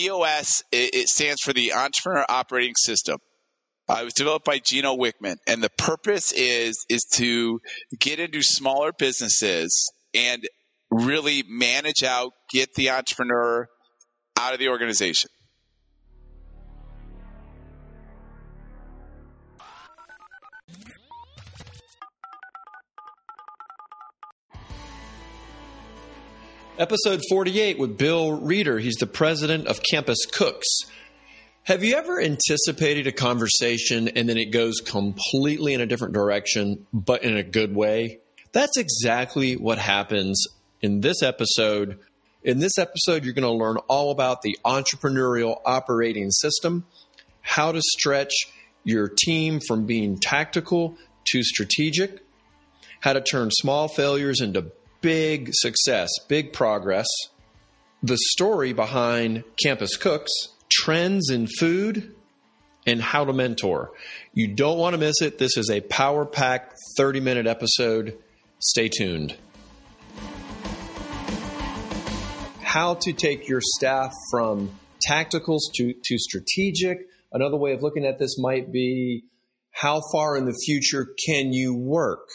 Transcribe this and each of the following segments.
EOS it, it stands for the Entrepreneur Operating System. Uh, it was developed by Gino Wickman, and the purpose is is to get into smaller businesses and really manage out, get the entrepreneur out of the organization. Episode 48 with Bill Reeder. He's the president of Campus Cooks. Have you ever anticipated a conversation and then it goes completely in a different direction, but in a good way? That's exactly what happens in this episode. In this episode, you're going to learn all about the entrepreneurial operating system, how to stretch your team from being tactical to strategic, how to turn small failures into big success, big progress, the story behind Campus Cooks, trends in food, and how to mentor. You don't want to miss it. This is a power packed 30 minute episode. Stay tuned. How to take your staff from tacticals to, to strategic. Another way of looking at this might be how far in the future can you work?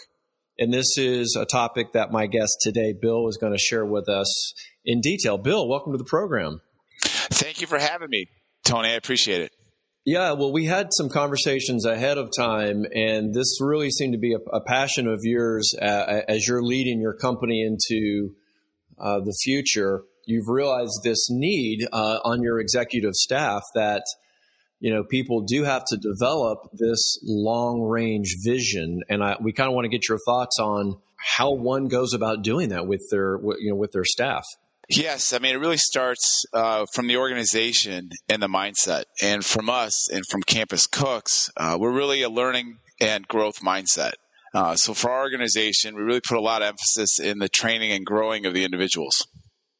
And this is a topic that my guest today, Bill, is going to share with us in detail. Bill, welcome to the program. Thank you for having me, Tony. I appreciate it. Yeah, well, we had some conversations ahead of time, and this really seemed to be a, a passion of yours uh, as you're leading your company into uh, the future. You've realized this need uh, on your executive staff that you know, people do have to develop this long range vision, and I, we kind of want to get your thoughts on how one goes about doing that with their, you know, with their staff. Yes, I mean it really starts uh, from the organization and the mindset, and from us and from Campus Cooks, uh, we're really a learning and growth mindset. Uh, so for our organization, we really put a lot of emphasis in the training and growing of the individuals.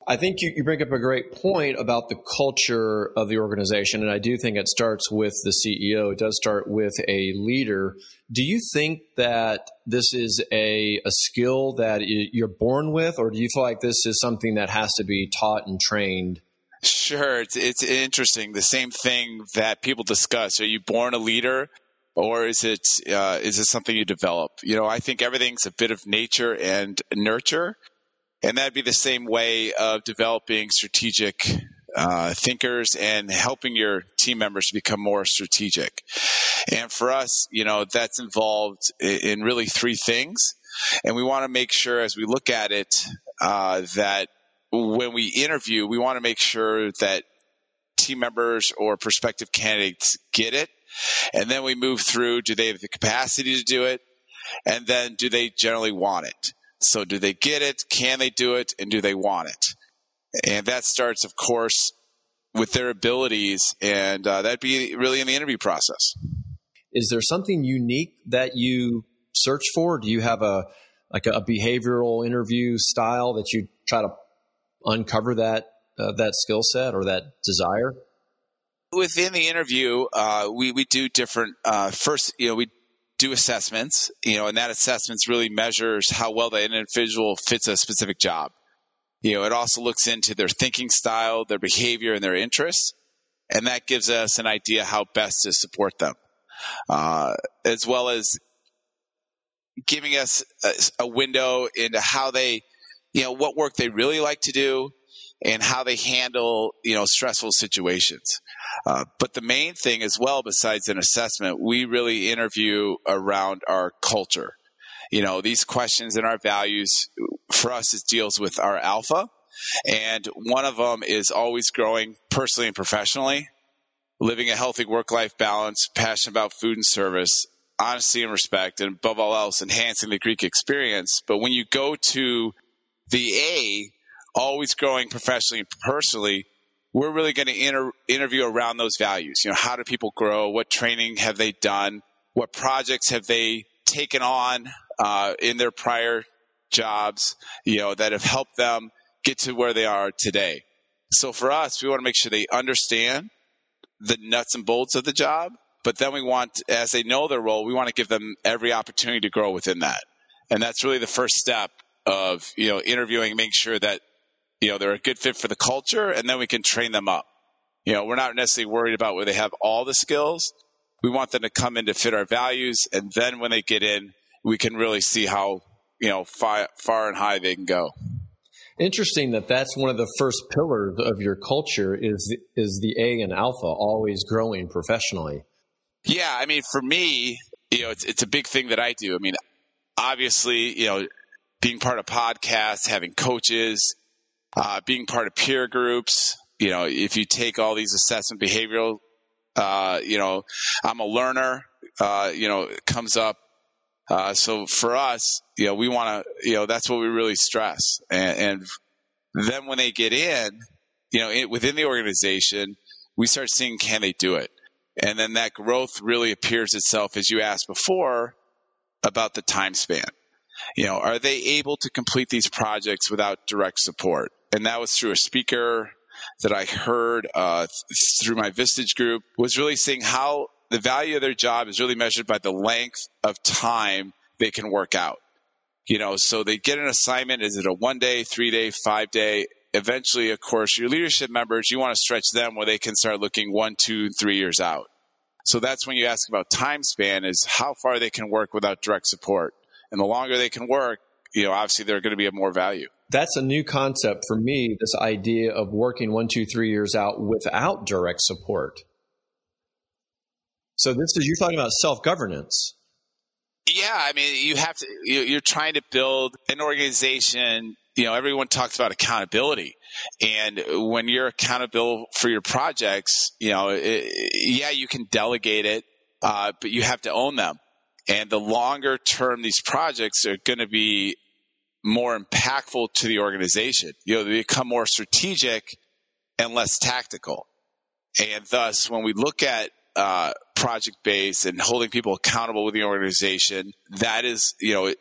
I think you, you bring up a great point about the culture of the organization, and I do think it starts with the CEO. It does start with a leader. Do you think that this is a, a skill that you're born with, or do you feel like this is something that has to be taught and trained? Sure, it's, it's interesting. The same thing that people discuss. Are you born a leader, or is it uh, is it something you develop? You know, I think everything's a bit of nature and nurture. And that'd be the same way of developing strategic uh, thinkers and helping your team members to become more strategic. And for us, you know, that's involved in really three things. And we want to make sure as we look at it uh, that when we interview, we want to make sure that team members or prospective candidates get it. And then we move through do they have the capacity to do it? And then do they generally want it? So, do they get it? Can they do it? And do they want it? And that starts, of course, with their abilities, and uh, that'd be really in the interview process. Is there something unique that you search for? Do you have a like a behavioral interview style that you try to uncover that uh, that skill set or that desire? Within the interview, uh, we we do different. Uh, first, you know, we do assessments, you know, and that assessments really measures how well the individual fits a specific job. You know, it also looks into their thinking style, their behavior, and their interests, and that gives us an idea how best to support them, uh, as well as giving us a, a window into how they, you know, what work they really like to do, and how they handle you know stressful situations. Uh, but the main thing as well, besides an assessment, we really interview around our culture. You know, these questions and our values for us it deals with our alpha, and one of them is always growing personally and professionally, living a healthy work-life balance, passionate about food and service, honesty and respect, and above all else, enhancing the Greek experience. But when you go to the A, always growing professionally and personally, we're really going to inter- interview around those values. You know, how do people grow? What training have they done? What projects have they taken on uh, in their prior jobs? You know, that have helped them get to where they are today. So for us, we want to make sure they understand the nuts and bolts of the job, but then we want, as they know their role, we want to give them every opportunity to grow within that. And that's really the first step of, you know, interviewing, making sure that you know they're a good fit for the culture, and then we can train them up. You know, we're not necessarily worried about whether they have all the skills. We want them to come in to fit our values, and then when they get in, we can really see how you know far, far and high they can go. Interesting that that's one of the first pillars of your culture is is the A and alpha, always growing professionally. Yeah, I mean, for me, you know, it's it's a big thing that I do. I mean, obviously, you know, being part of podcasts, having coaches, uh, being part of peer groups. You know, if you take all these assessment behavioral, uh, you know, I'm a learner. Uh, you know, it comes up. Uh, so for us, you know, we want to, you know, that's what we really stress. And, and then when they get in, you know, it, within the organization, we start seeing can they do it, and then that growth really appears itself, as you asked before, about the time span. You know, are they able to complete these projects without direct support? And that was through a speaker that I heard uh, through my Vistage group was really seeing how the value of their job is really measured by the length of time they can work out. You know, so they get an assignment. Is it a one day, three day, five day? Eventually, of course, your leadership members, you want to stretch them where they can start looking one, two, three years out. So that's when you ask about time span is how far they can work without direct support. And the longer they can work, you know, obviously they're going to be of more value. That's a new concept for me, this idea of working one, two, three years out without direct support. So this is, you're talking about self governance. Yeah, I mean, you have to, you're trying to build an organization. You know, everyone talks about accountability. And when you're accountable for your projects, you know, it, yeah, you can delegate it, uh, but you have to own them. And the longer term these projects are going to be more impactful to the organization. You know, they become more strategic and less tactical. And thus, when we look at uh, project based and holding people accountable with the organization, that is, you know, it,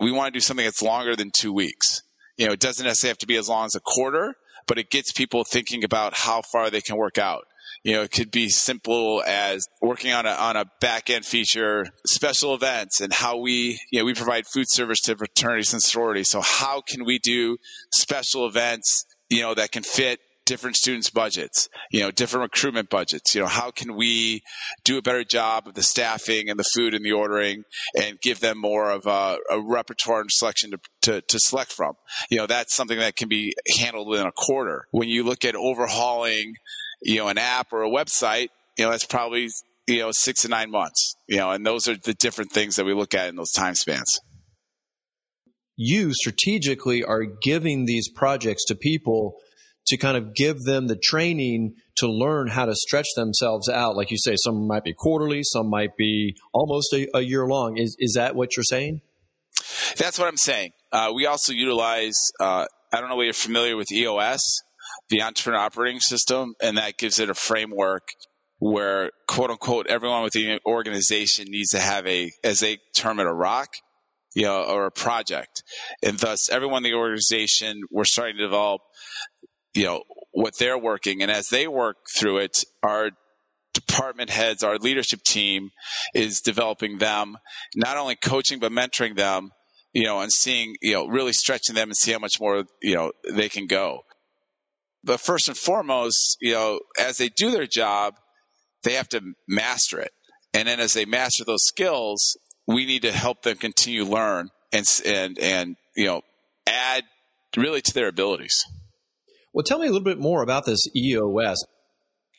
we want to do something that's longer than two weeks. You know, it doesn't necessarily have to be as long as a quarter, but it gets people thinking about how far they can work out. You know, it could be simple as working on a on a back end feature, special events, and how we you know we provide food service to fraternities and sororities. So how can we do special events you know that can fit different students' budgets, you know, different recruitment budgets. You know, how can we do a better job of the staffing and the food and the ordering and give them more of a, a repertoire and selection to, to, to, select from? You know, that's something that can be handled within a quarter. When you look at overhauling, you know, an app or a website, you know, that's probably, you know, six to nine months, you know, and those are the different things that we look at in those time spans you strategically are giving these projects to people to kind of give them the training to learn how to stretch themselves out. Like you say, some might be quarterly, some might be almost a, a year long. Is, is that what you're saying? That's what I'm saying. Uh, we also utilize, uh, I don't know if you're familiar with EOS, the entrepreneur operating system, and that gives it a framework where quote unquote everyone within the organization needs to have a, as they term it, a rock, you know, or a project. And thus everyone in the organization, we're starting to develop you know what they're working and as they work through it our department heads our leadership team is developing them not only coaching but mentoring them you know and seeing you know really stretching them and see how much more you know they can go but first and foremost you know as they do their job they have to master it and then as they master those skills we need to help them continue to learn and and and you know add really to their abilities well, tell me a little bit more about this EOS.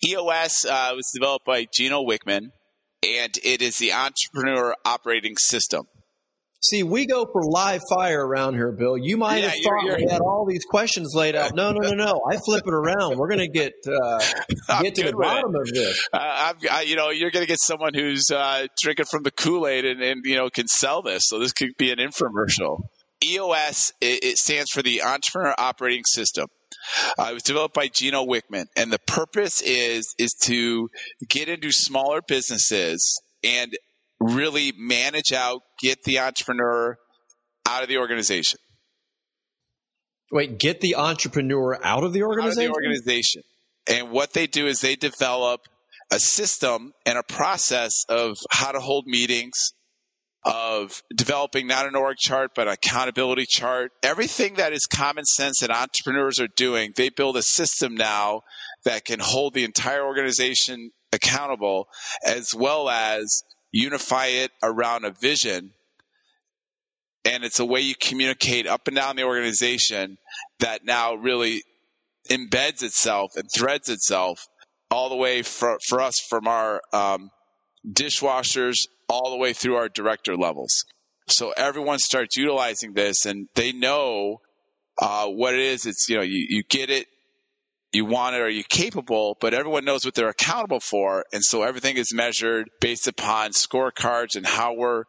EOS uh, was developed by Gino Wickman, and it is the Entrepreneur Operating System. See, we go for live fire around here, Bill. You might yeah, have thought you're, we had all these questions laid out. No, no, no, no. I flip it around. We're going to get uh, get to the bottom of this. Uh, I, you know, you're going to get someone who's uh, drinking from the Kool Aid and, and you know can sell this. So this could be an infomercial. EOS it, it stands for the Entrepreneur Operating System. Uh, it was developed by Gino Wickman, and the purpose is is to get into smaller businesses and really manage out, get the entrepreneur out of the organization. Wait, get the entrepreneur out of the organization? Out of the organization. And what they do is they develop a system and a process of how to hold meetings, of developing not an org chart, but an accountability chart. Everything that is common sense that entrepreneurs are doing, they build a system now that can hold the entire organization accountable as well as unify it around a vision and it's a way you communicate up and down the organization that now really embeds itself and threads itself all the way for, for us from our um, dishwashers all the way through our director levels. So everyone starts utilizing this and they know uh, what it is. It's, you know, you, you get it, you want it, or you're capable, but everyone knows what they're accountable for. And so everything is measured based upon scorecards and how we're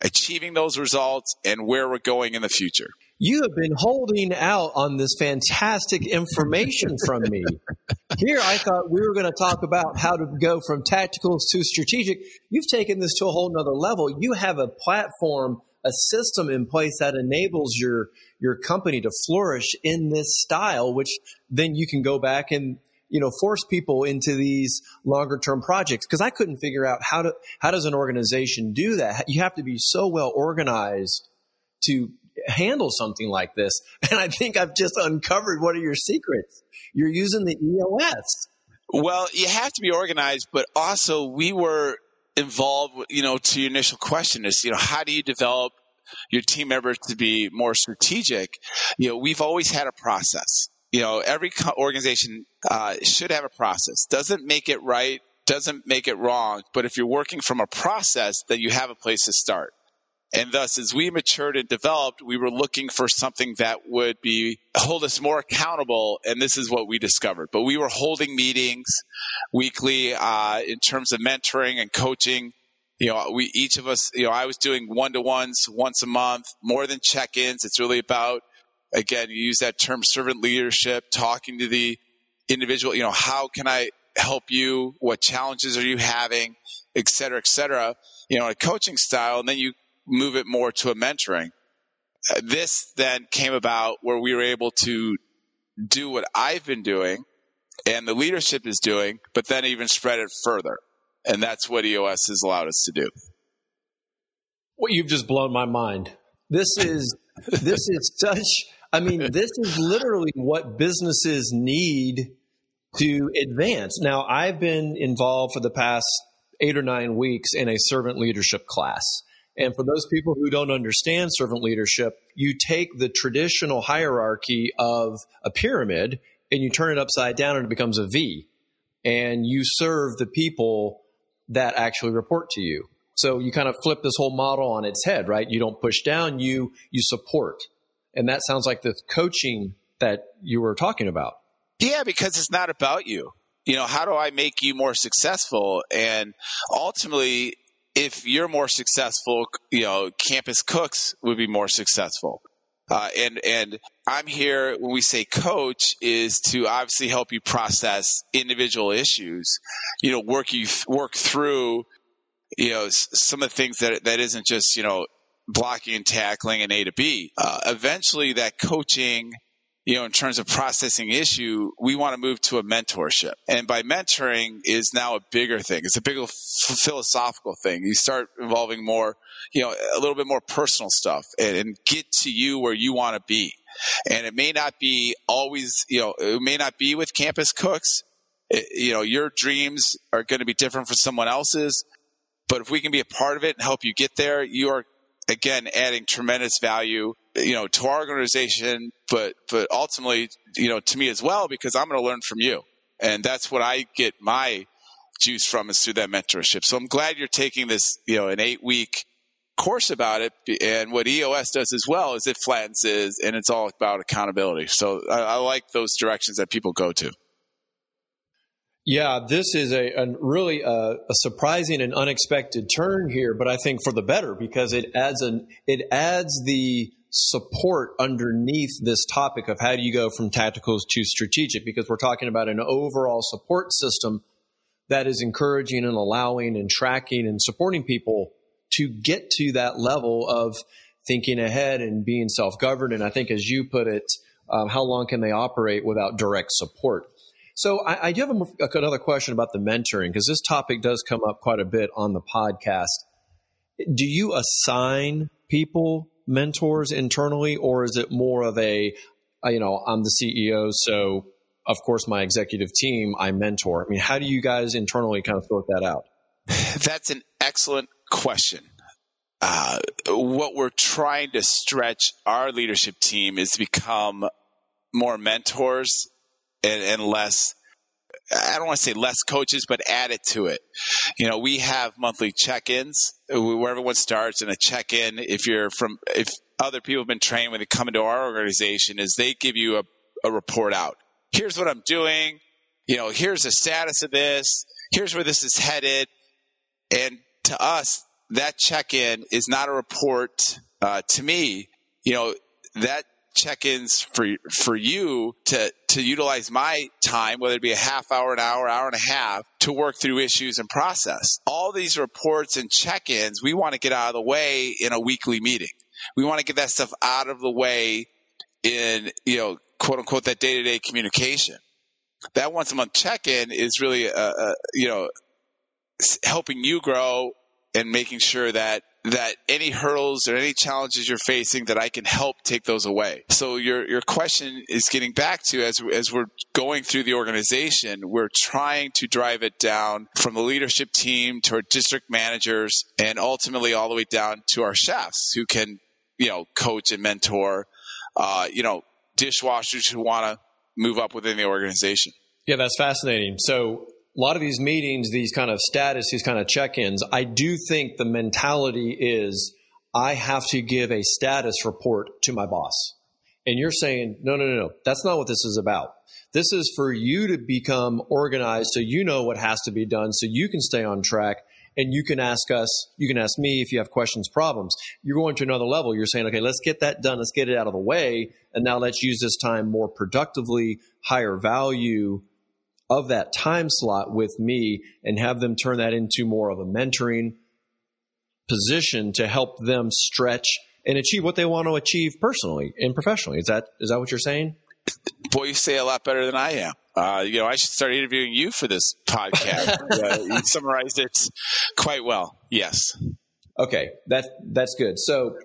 achieving those results and where we're going in the future. You have been holding out on this fantastic information from me. Here, I thought we were going to talk about how to go from tacticals to strategic. You've taken this to a whole nother level. You have a platform, a system in place that enables your your company to flourish in this style, which then you can go back and you know force people into these longer term projects. Because i couldn't figure out how to how does an organization do that? You have to be so well organized to handle something like this. And i think i've just uncovered what are your secrets. You're using the eos well you have to be organized but also we were involved you know to your initial question is you know how do you develop your team members to be more strategic you know we've always had a process you know, every organization uh, should have a process. Doesn't make it right, doesn't make it wrong, but if you're working from a process, then you have a place to start. And thus, as we matured and developed, we were looking for something that would be hold us more accountable. And this is what we discovered. But we were holding meetings weekly uh, in terms of mentoring and coaching. You know, we each of us. You know, I was doing one to ones once a month, more than check ins. It's really about again, you use that term servant leadership, talking to the individual, you know, how can I help you? What challenges are you having? Et cetera, et cetera, you know, a coaching style. And then you move it more to a mentoring. Uh, this then came about where we were able to do what I've been doing and the leadership is doing, but then even spread it further. And that's what EOS has allowed us to do. Well, you've just blown my mind. This is this is such I mean, this is literally what businesses need to advance. Now, I've been involved for the past eight or nine weeks in a servant leadership class. And for those people who don't understand servant leadership, you take the traditional hierarchy of a pyramid and you turn it upside down and it becomes a V. And you serve the people that actually report to you. So you kind of flip this whole model on its head, right? You don't push down, you you support. And that sounds like the coaching that you were talking about. Yeah, because it's not about you. You know, how do I make you more successful? And ultimately, if you're more successful, you know, campus cooks would be more successful. Uh, and and I'm here when we say coach is to obviously help you process individual issues. You know, work you work through. You know, some of the things that that isn't just you know blocking and tackling and A to B. Uh, eventually, that coaching, you know, in terms of processing issue, we want to move to a mentorship. And by mentoring is now a bigger thing. It's a bigger f- philosophical thing. You start involving more, you know, a little bit more personal stuff and, and get to you where you want to be. And it may not be always, you know, it may not be with campus cooks. It, you know, your dreams are going to be different from someone else's. But if we can be a part of it and help you get there, you are again adding tremendous value you know to our organization but but ultimately you know to me as well because i'm going to learn from you. And that's what i get my juice from is through that mentorship. So i'm glad you're taking this you know an eight week course about it. And what eos does as well is it flattens it and it's all about accountability. So I, I like those directions that people go to yeah, this is a, a really a, a, surprising and unexpected turn here, but I think for the better because it adds an it adds the support underneath this topic of how do you go from tacticals to strategic because we're talking about an overall support system that is encouraging and allowing and tracking and supporting people to get to that level of thinking ahead and being self-governed. And I think, as you put it, um, how long can they operate without direct support? So I, I do have a, another question about the mentoring because this topic does come up quite a bit on the podcast. Do you assign people mentors internally, or is it more of a, uh, you know, I'm the CEO, so of course, my executive team I mentor. I mean, how do you guys internally kind of sort that out? That's an excellent question. Uh, what we're trying to stretch our leadership team is to become more mentors and, and less I don't want to say less coaches, but add it to it. You know, we have monthly check-ins where everyone starts and a check-in. If you're from, if other people have been trained when they come into our organization, is they give you a, a report out. Here's what I'm doing. You know, here's the status of this. Here's where this is headed. And to us, that check-in is not a report. Uh, to me, you know, that check-ins for for you to to utilize my time, whether it be a half hour, an hour, hour and a half, to work through issues and process. All these reports and check-ins, we want to get out of the way in a weekly meeting. We want to get that stuff out of the way in you know quote unquote that day to day communication. That once a month check-in is really a, a you know helping you grow and making sure that that any hurdles or any challenges you're facing that I can help take those away. So your your question is getting back to as as we're going through the organization, we're trying to drive it down from the leadership team to our district managers and ultimately all the way down to our chefs who can, you know, coach and mentor uh, you know, dishwashers who want to move up within the organization. Yeah, that's fascinating. So a lot of these meetings, these kind of status, these kind of check ins, I do think the mentality is I have to give a status report to my boss. And you're saying, no, no, no, no, that's not what this is about. This is for you to become organized so you know what has to be done so you can stay on track and you can ask us, you can ask me if you have questions, problems. You're going to another level. You're saying, okay, let's get that done. Let's get it out of the way. And now let's use this time more productively, higher value of that time slot with me and have them turn that into more of a mentoring position to help them stretch and achieve what they want to achieve personally and professionally. Is that is that what you're saying? Boy, you say a lot better than I am. Uh, you know, I should start interviewing you for this podcast. uh, you summarized it quite well. Yes. Okay, that's that's good. So,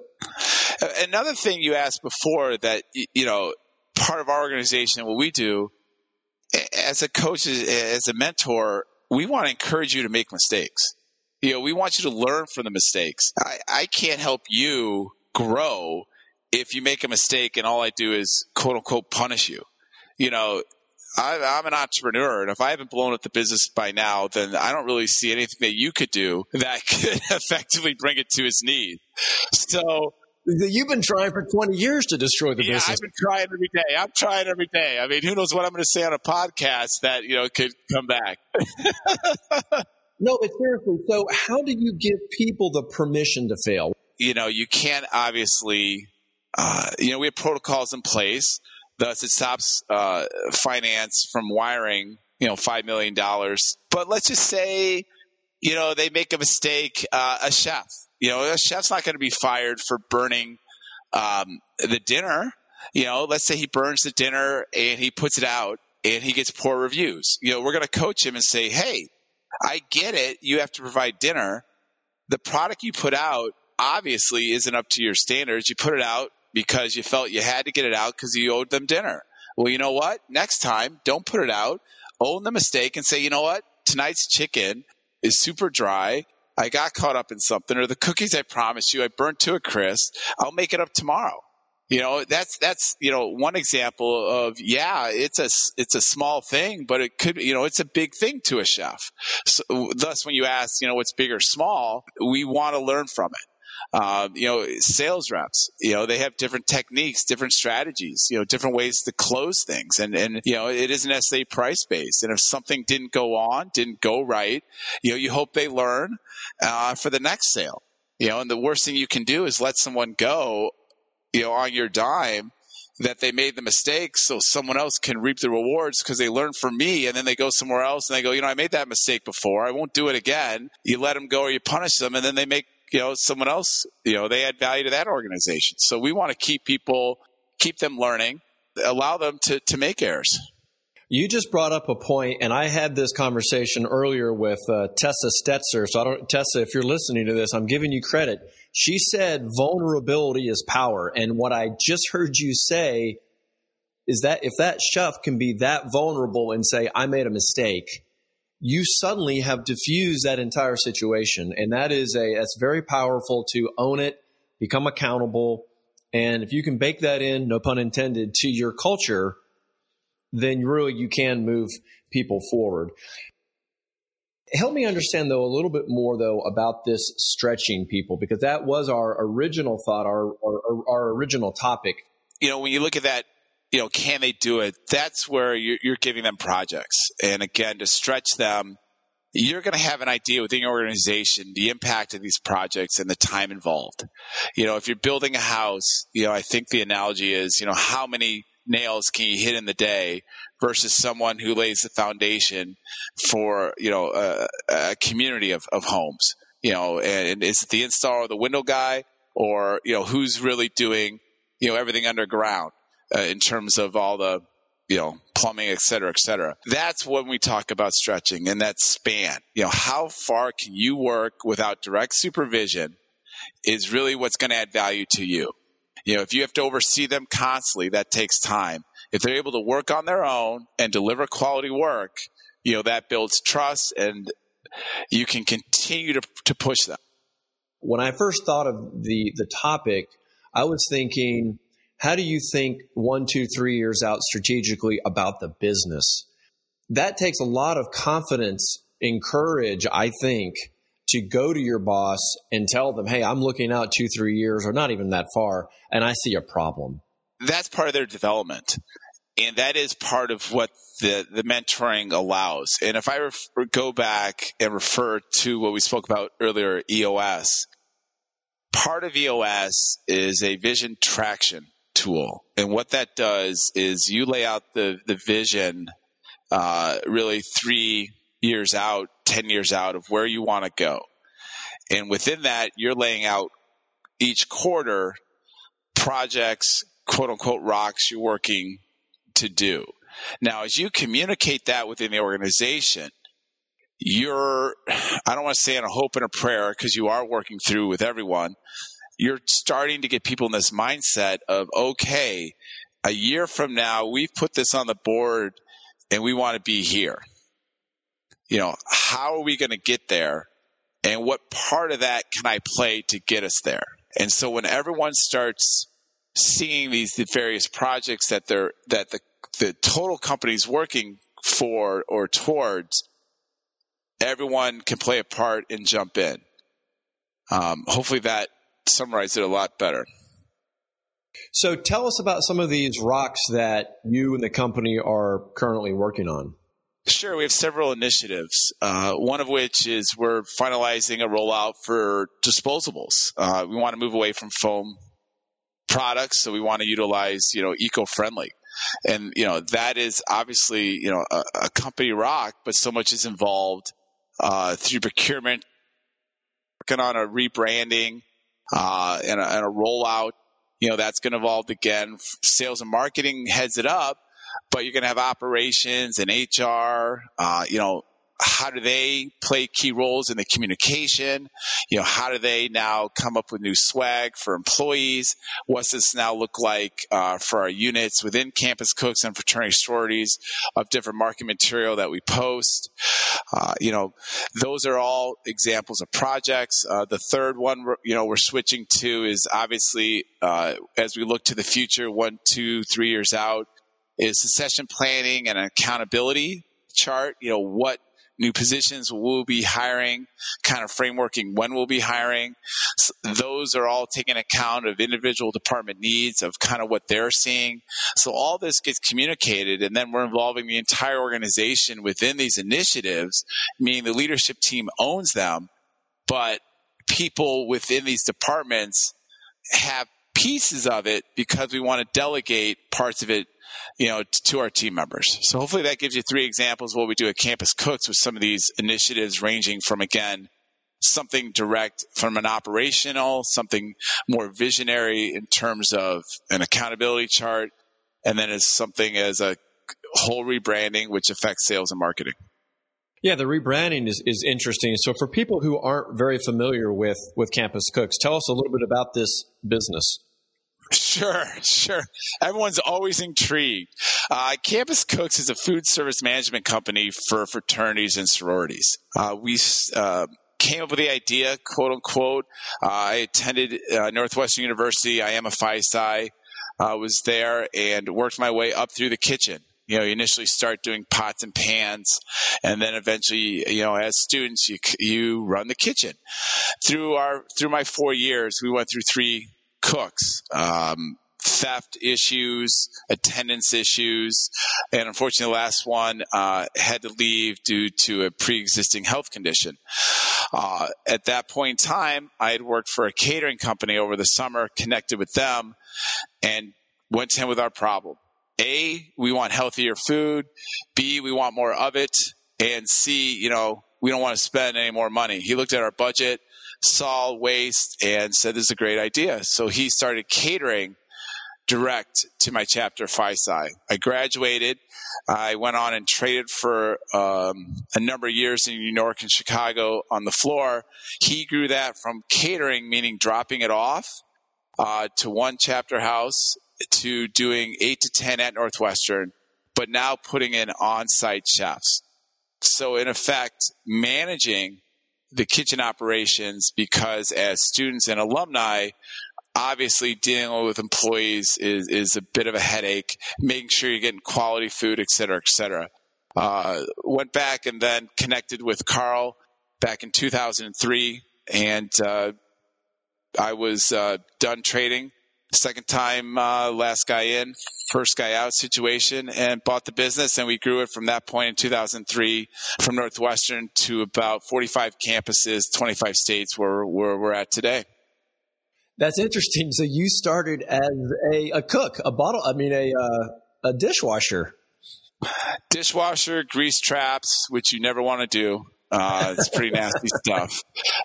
another thing you asked before that you know, part of our organization, what we do as a coach, as a mentor, we want to encourage you to make mistakes. You know, we want you to learn from the mistakes. I, I can't help you grow if you make a mistake and all I do is quote unquote punish you. You know, I, am an entrepreneur, and if I haven't blown up the business by now, then I don't really see anything that you could do that could effectively bring it to its knees. So You've been trying for 20 years to destroy the yeah, business. I've been trying every day. I'm trying every day. I mean, who knows what I'm going to say on a podcast that, you know, could come back. no, but seriously, so how do you give people the permission to fail? You know, you can't obviously, uh, you know, we have protocols in place. Thus, it stops uh, finance from wiring, you know, $5 million. But let's just say, you know, they make a mistake, uh, a chef you know, a chef's not going to be fired for burning um, the dinner. You know, let's say he burns the dinner and he puts it out and he gets poor reviews. You know, we're going to coach him and say, hey, I get it. You have to provide dinner. The product you put out obviously isn't up to your standards. You put it out because you felt you had to get it out because you owed them dinner. Well, you know what? Next time, don't put it out. Own the mistake and say, you know what? Tonight's chicken is super dry. I got caught up in something, or the cookies I promised you I burnt to a crisp. I'll make it up tomorrow. You know, that's that's you know one example of yeah, it's a it's a small thing, but it could you know it's a big thing to a chef. So, thus, when you ask you know what's big or small, we want to learn from it. Uh, you know, sales reps, you know, they have different techniques, different strategies, you know, different ways to close things. And, and, you know, it isn't necessarily price based. And if something didn't go on, didn't go right, you know, you hope they learn, uh, for the next sale. You know, and the worst thing you can do is let someone go, you know, on your dime that they made the mistake so someone else can reap the rewards because they learned from me and then they go somewhere else and they go, you know, I made that mistake before. I won't do it again. You let them go or you punish them and then they make you know, someone else, you know, they add value to that organization. So we want to keep people, keep them learning, allow them to, to make errors. You just brought up a point, and I had this conversation earlier with uh, Tessa Stetzer. So, I don't, Tessa, if you're listening to this, I'm giving you credit. She said vulnerability is power, and what I just heard you say is that if that chef can be that vulnerable and say, I made a mistake, you suddenly have diffused that entire situation. And that is a, that's very powerful to own it, become accountable. And if you can bake that in, no pun intended, to your culture, then really you can move people forward. Help me understand though a little bit more though about this stretching people because that was our original thought, our, our, our original topic. You know, when you look at that you know, can they do it? That's where you're, you're giving them projects. And again, to stretch them, you're going to have an idea within your organization the impact of these projects and the time involved. You know, if you're building a house, you know, I think the analogy is, you know, how many nails can you hit in the day versus someone who lays the foundation for, you know, a, a community of, of homes, you know, and, and is it the installer, or the window guy, or, you know, who's really doing, you know, everything underground? Uh, in terms of all the you know plumbing et cetera et cetera. That's when we talk about stretching and that span. You know how far can you work without direct supervision is really what's going to add value to you. You know if you have to oversee them constantly that takes time. If they're able to work on their own and deliver quality work you know that builds trust and you can continue to, to push them. When i first thought of the the topic i was thinking how do you think one, two, three years out strategically about the business? That takes a lot of confidence and courage, I think, to go to your boss and tell them, hey, I'm looking out two, three years, or not even that far, and I see a problem. That's part of their development. And that is part of what the, the mentoring allows. And if I ref- go back and refer to what we spoke about earlier, EOS, part of EOS is a vision traction tool. And what that does is you lay out the, the vision uh, really three years out, 10 years out of where you want to go. And within that, you're laying out each quarter projects, quote unquote, rocks you're working to do. Now, as you communicate that within the organization, you're, I don't want to say in a hope and a prayer because you are working through with everyone, you're starting to get people in this mindset of, okay, a year from now, we've put this on the board and we want to be here. You know, how are we going to get there? And what part of that can I play to get us there? And so when everyone starts seeing these the various projects that they're, that the, the total company's working for or towards, everyone can play a part and jump in. Um, hopefully that summarize it a lot better. So tell us about some of these rocks that you and the company are currently working on. Sure, we have several initiatives. Uh, one of which is we're finalizing a rollout for disposables. Uh, we want to move away from foam products, so we want to utilize, you know, eco-friendly. And you know that is obviously you know a, a company rock, but so much is involved uh, through procurement, working on a rebranding, uh, and, a, and a rollout. You know, that's going to involve again, sales and marketing heads it up, but you're going to have operations and HR, uh, you know, how do they play key roles in the communication? You know, how do they now come up with new swag for employees? What's this now look like uh, for our units within campus cooks and fraternity sororities of different marketing material that we post? Uh, you know, those are all examples of projects. Uh, the third one, you know, we're switching to is obviously uh, as we look to the future, one, two, three years out, is succession planning and accountability chart. You know, what new positions we'll be hiring, kind of frameworking when we'll be hiring. So those are all taking account of individual department needs of kind of what they're seeing. So all this gets communicated and then we're involving the entire organization within these initiatives, meaning the leadership team owns them, but people within these departments have pieces of it because we want to delegate parts of it you know, to our team members. So hopefully that gives you three examples of what we do at Campus Cooks with some of these initiatives ranging from again something direct from an operational, something more visionary in terms of an accountability chart, and then as something as a whole rebranding which affects sales and marketing. Yeah, the rebranding is, is interesting. So for people who aren't very familiar with with Campus Cooks, tell us a little bit about this business. Sure, sure. Everyone's always intrigued. Uh, Campus Cooks is a food service management company for fraternities and sororities. Uh, we uh, came up with the idea, quote unquote. Uh, I attended uh, Northwestern University. I am a Phi Psi. I was there and worked my way up through the kitchen. You know, you initially start doing pots and pans, and then eventually, you know, as students, you you run the kitchen. Through our through my four years, we went through three cooks. Um, theft issues, attendance issues, and unfortunately, the last one uh, had to leave due to a pre-existing health condition. Uh, at that point in time, I had worked for a catering company over the summer, connected with them, and went to him with our problem. A, we want healthier food. B, we want more of it. And C, you know, we don't want to spend any more money. He looked at our budget, saw waste, and said, This is a great idea. So he started catering direct to my chapter Phi Psi. I graduated. I went on and traded for um, a number of years in New York and Chicago on the floor. He grew that from catering, meaning dropping it off, uh, to one chapter house, to doing eight to 10 at Northwestern, but now putting in on site chefs. So, in effect, managing the kitchen operations because as students and alumni, obviously dealing with employees is, is a bit of a headache, making sure you're getting quality food, et cetera, et cetera. Uh, went back and then connected with Carl back in 2003, and uh, I was uh, done trading. Second time, uh, last guy in, first guy out situation, and bought the business, and we grew it from that point in 2003 from Northwestern to about 45 campuses, 25 states, where, where we're at today. That's interesting. So you started as a, a cook, a bottle, I mean, a, uh, a dishwasher. Dishwasher, grease traps, which you never want to do. Uh, it's pretty nasty stuff.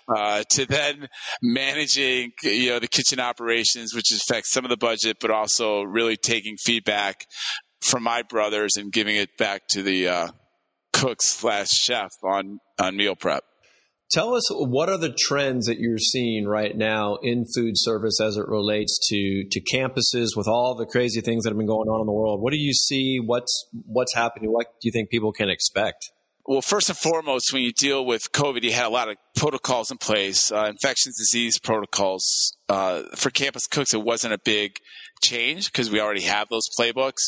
Uh, to then managing, you know, the kitchen operations, which affects some of the budget, but also really taking feedback from my brothers and giving it back to the uh, slash chef on on meal prep. Tell us what are the trends that you're seeing right now in food service as it relates to to campuses with all the crazy things that have been going on in the world. What do you see? What's what's happening? What do you think people can expect? Well, first and foremost, when you deal with COVID, you had a lot of protocols in place, uh, infectious disease protocols. Uh, for campus cooks, it wasn't a big change because we already have those playbooks.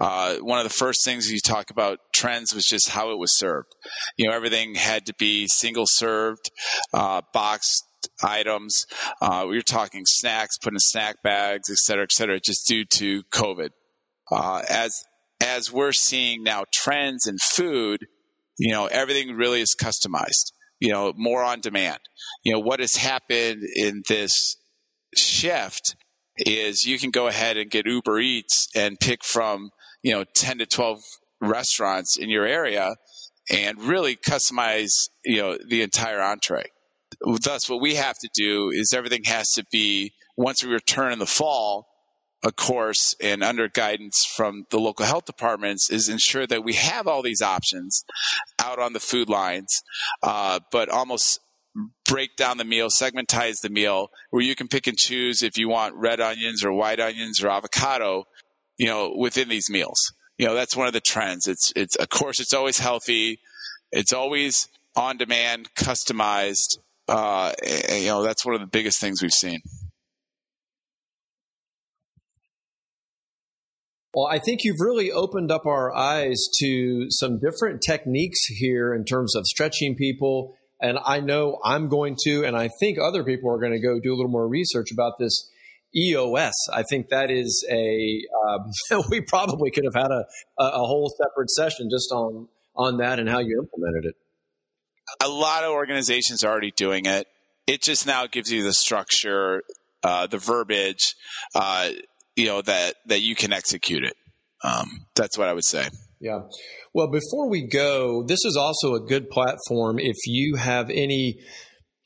Uh, one of the first things you talk about trends was just how it was served. You know, everything had to be single served, uh, boxed items. Uh, we were talking snacks, putting in snack bags, et cetera, et cetera, just due to COVID. Uh, as as we're seeing now trends in food, you know, everything really is customized, you know, more on demand. You know, what has happened in this shift is you can go ahead and get Uber Eats and pick from, you know, 10 to 12 restaurants in your area and really customize, you know, the entire entree. Thus, what we have to do is everything has to be, once we return in the fall, of course, and under guidance from the local health departments, is ensure that we have all these options out on the food lines, uh, but almost break down the meal, segmentize the meal, where you can pick and choose if you want red onions or white onions or avocado, you know, within these meals. You know, that's one of the trends. It's it's of course it's always healthy, it's always on demand, customized. Uh, and, you know, that's one of the biggest things we've seen. Well, I think you've really opened up our eyes to some different techniques here in terms of stretching people. And I know I'm going to, and I think other people are going to go do a little more research about this EOS. I think that is a, um, we probably could have had a, a whole separate session just on, on that and how you implemented it. A lot of organizations are already doing it. It just now gives you the structure, uh, the verbiage, uh, you know that that you can execute it. Um, that's what I would say. Yeah. Well, before we go, this is also a good platform if you have any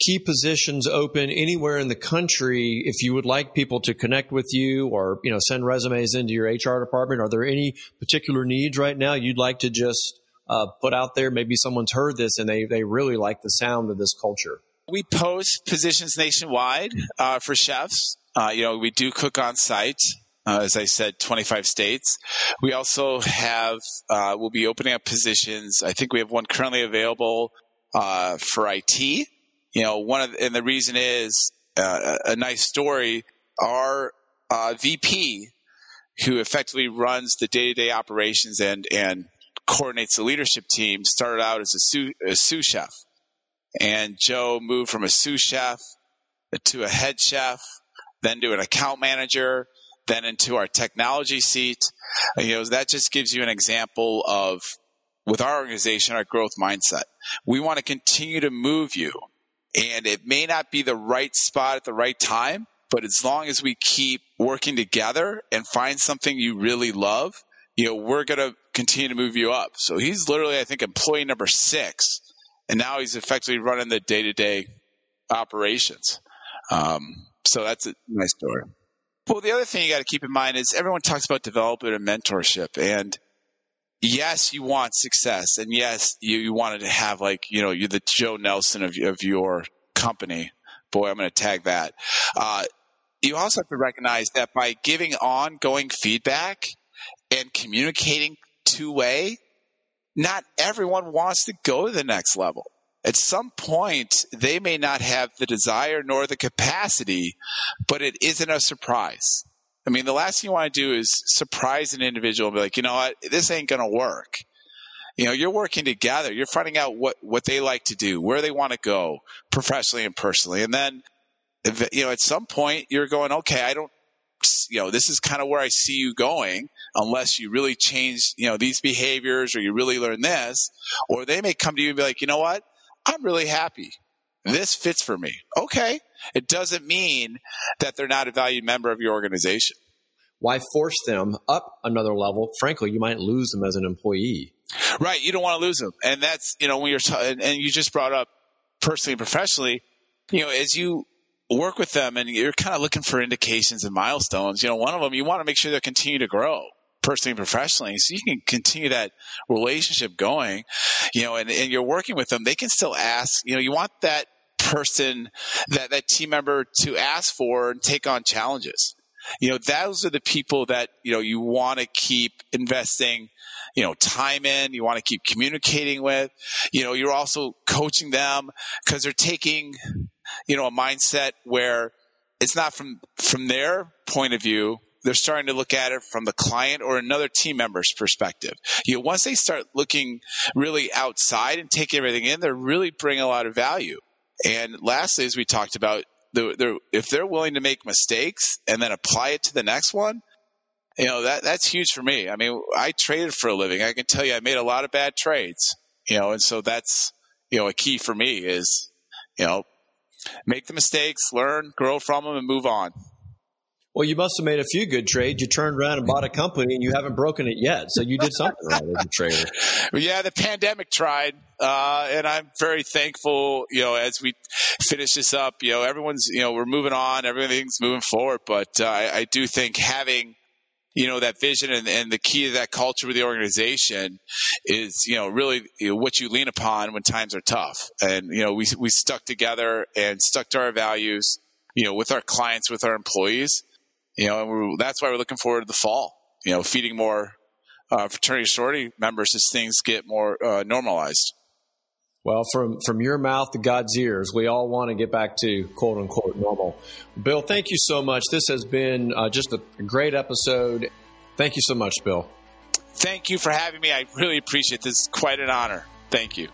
key positions open anywhere in the country if you would like people to connect with you or you know send resumes into your hr department are there any particular needs right now you'd like to just uh, put out there maybe someone's heard this and they, they really like the sound of this culture we post positions nationwide uh, for chefs Uh, you know, we do cook on site. Uh, as I said, 25 states. We also have, uh, we'll be opening up positions. I think we have one currently available uh, for IT. You know, one of, and the reason is uh, a nice story. Our uh, VP, who effectively runs the day-to-day operations and and coordinates the leadership team, started out as a sous, a sous chef, and Joe moved from a sous chef to a head chef, then to an account manager, then into our technology seat. You know, that just gives you an example of with our organization, our growth mindset. We want to continue to move you. And it may not be the right spot at the right time, but as long as we keep working together and find something you really love, you know, we're going to continue to move you up. So he's literally, I think, employee number six. And now he's effectively running the day to day operations. Um, so that's a nice story. Well, the other thing you got to keep in mind is everyone talks about development and mentorship. And yes, you want success. And yes, you, you wanted to have like, you know, you're the Joe Nelson of, of your company. Boy, I'm going to tag that. Uh, you also have to recognize that by giving ongoing feedback and communicating two way, not everyone wants to go to the next level. At some point, they may not have the desire nor the capacity, but it isn't a surprise. I mean, the last thing you want to do is surprise an individual and be like, you know what, this ain't going to work. You know, you're working together. You're finding out what, what they like to do, where they want to go professionally and personally. And then, you know, at some point you're going, okay, I don't, you know, this is kind of where I see you going unless you really change, you know, these behaviors or you really learn this. Or they may come to you and be like, you know what? I'm really happy. This fits for me. Okay. It doesn't mean that they're not a valued member of your organization. Why force them up another level? Frankly, you might lose them as an employee. Right. You don't want to lose them. And that's, you know, when you're, t- and you just brought up personally and professionally, you know, as you work with them and you're kind of looking for indications and milestones, you know, one of them, you want to make sure they continue to grow personally and professionally so you can continue that relationship going you know and, and you're working with them they can still ask you know you want that person that that team member to ask for and take on challenges. You know those are the people that you know you want to keep investing you know time in you want to keep communicating with. You know you're also coaching them because they're taking you know a mindset where it's not from from their point of view they're starting to look at it from the client or another team member's perspective. You know, once they start looking really outside and taking everything in, they're really bringing a lot of value. And lastly, as we talked about, they're, they're, if they're willing to make mistakes and then apply it to the next one, you know that that's huge for me. I mean, I traded for a living. I can tell you, I made a lot of bad trades. You know, and so that's you know a key for me is you know make the mistakes, learn, grow from them, and move on. Well, you must have made a few good trades. You turned around and bought a company, and you haven't broken it yet. So you did something right as a trader. Yeah, the pandemic tried, uh, and I'm very thankful. You know, as we finish this up, you know, everyone's, you know, we're moving on, everything's moving forward. But uh, I, I, do think having, you know, that vision and, and, the key to that culture with the organization is, you know, really you know, what you lean upon when times are tough. And you know, we we stuck together and stuck to our values. You know, with our clients, with our employees you know, and that's why we're looking forward to the fall. You know, feeding more uh, fraternity sorority members as things get more uh, normalized. Well, from from your mouth to God's ears, we all want to get back to quote unquote normal. Bill, thank you so much. This has been uh, just a great episode. Thank you so much, Bill. Thank you for having me. I really appreciate this. Is quite an honor. Thank you.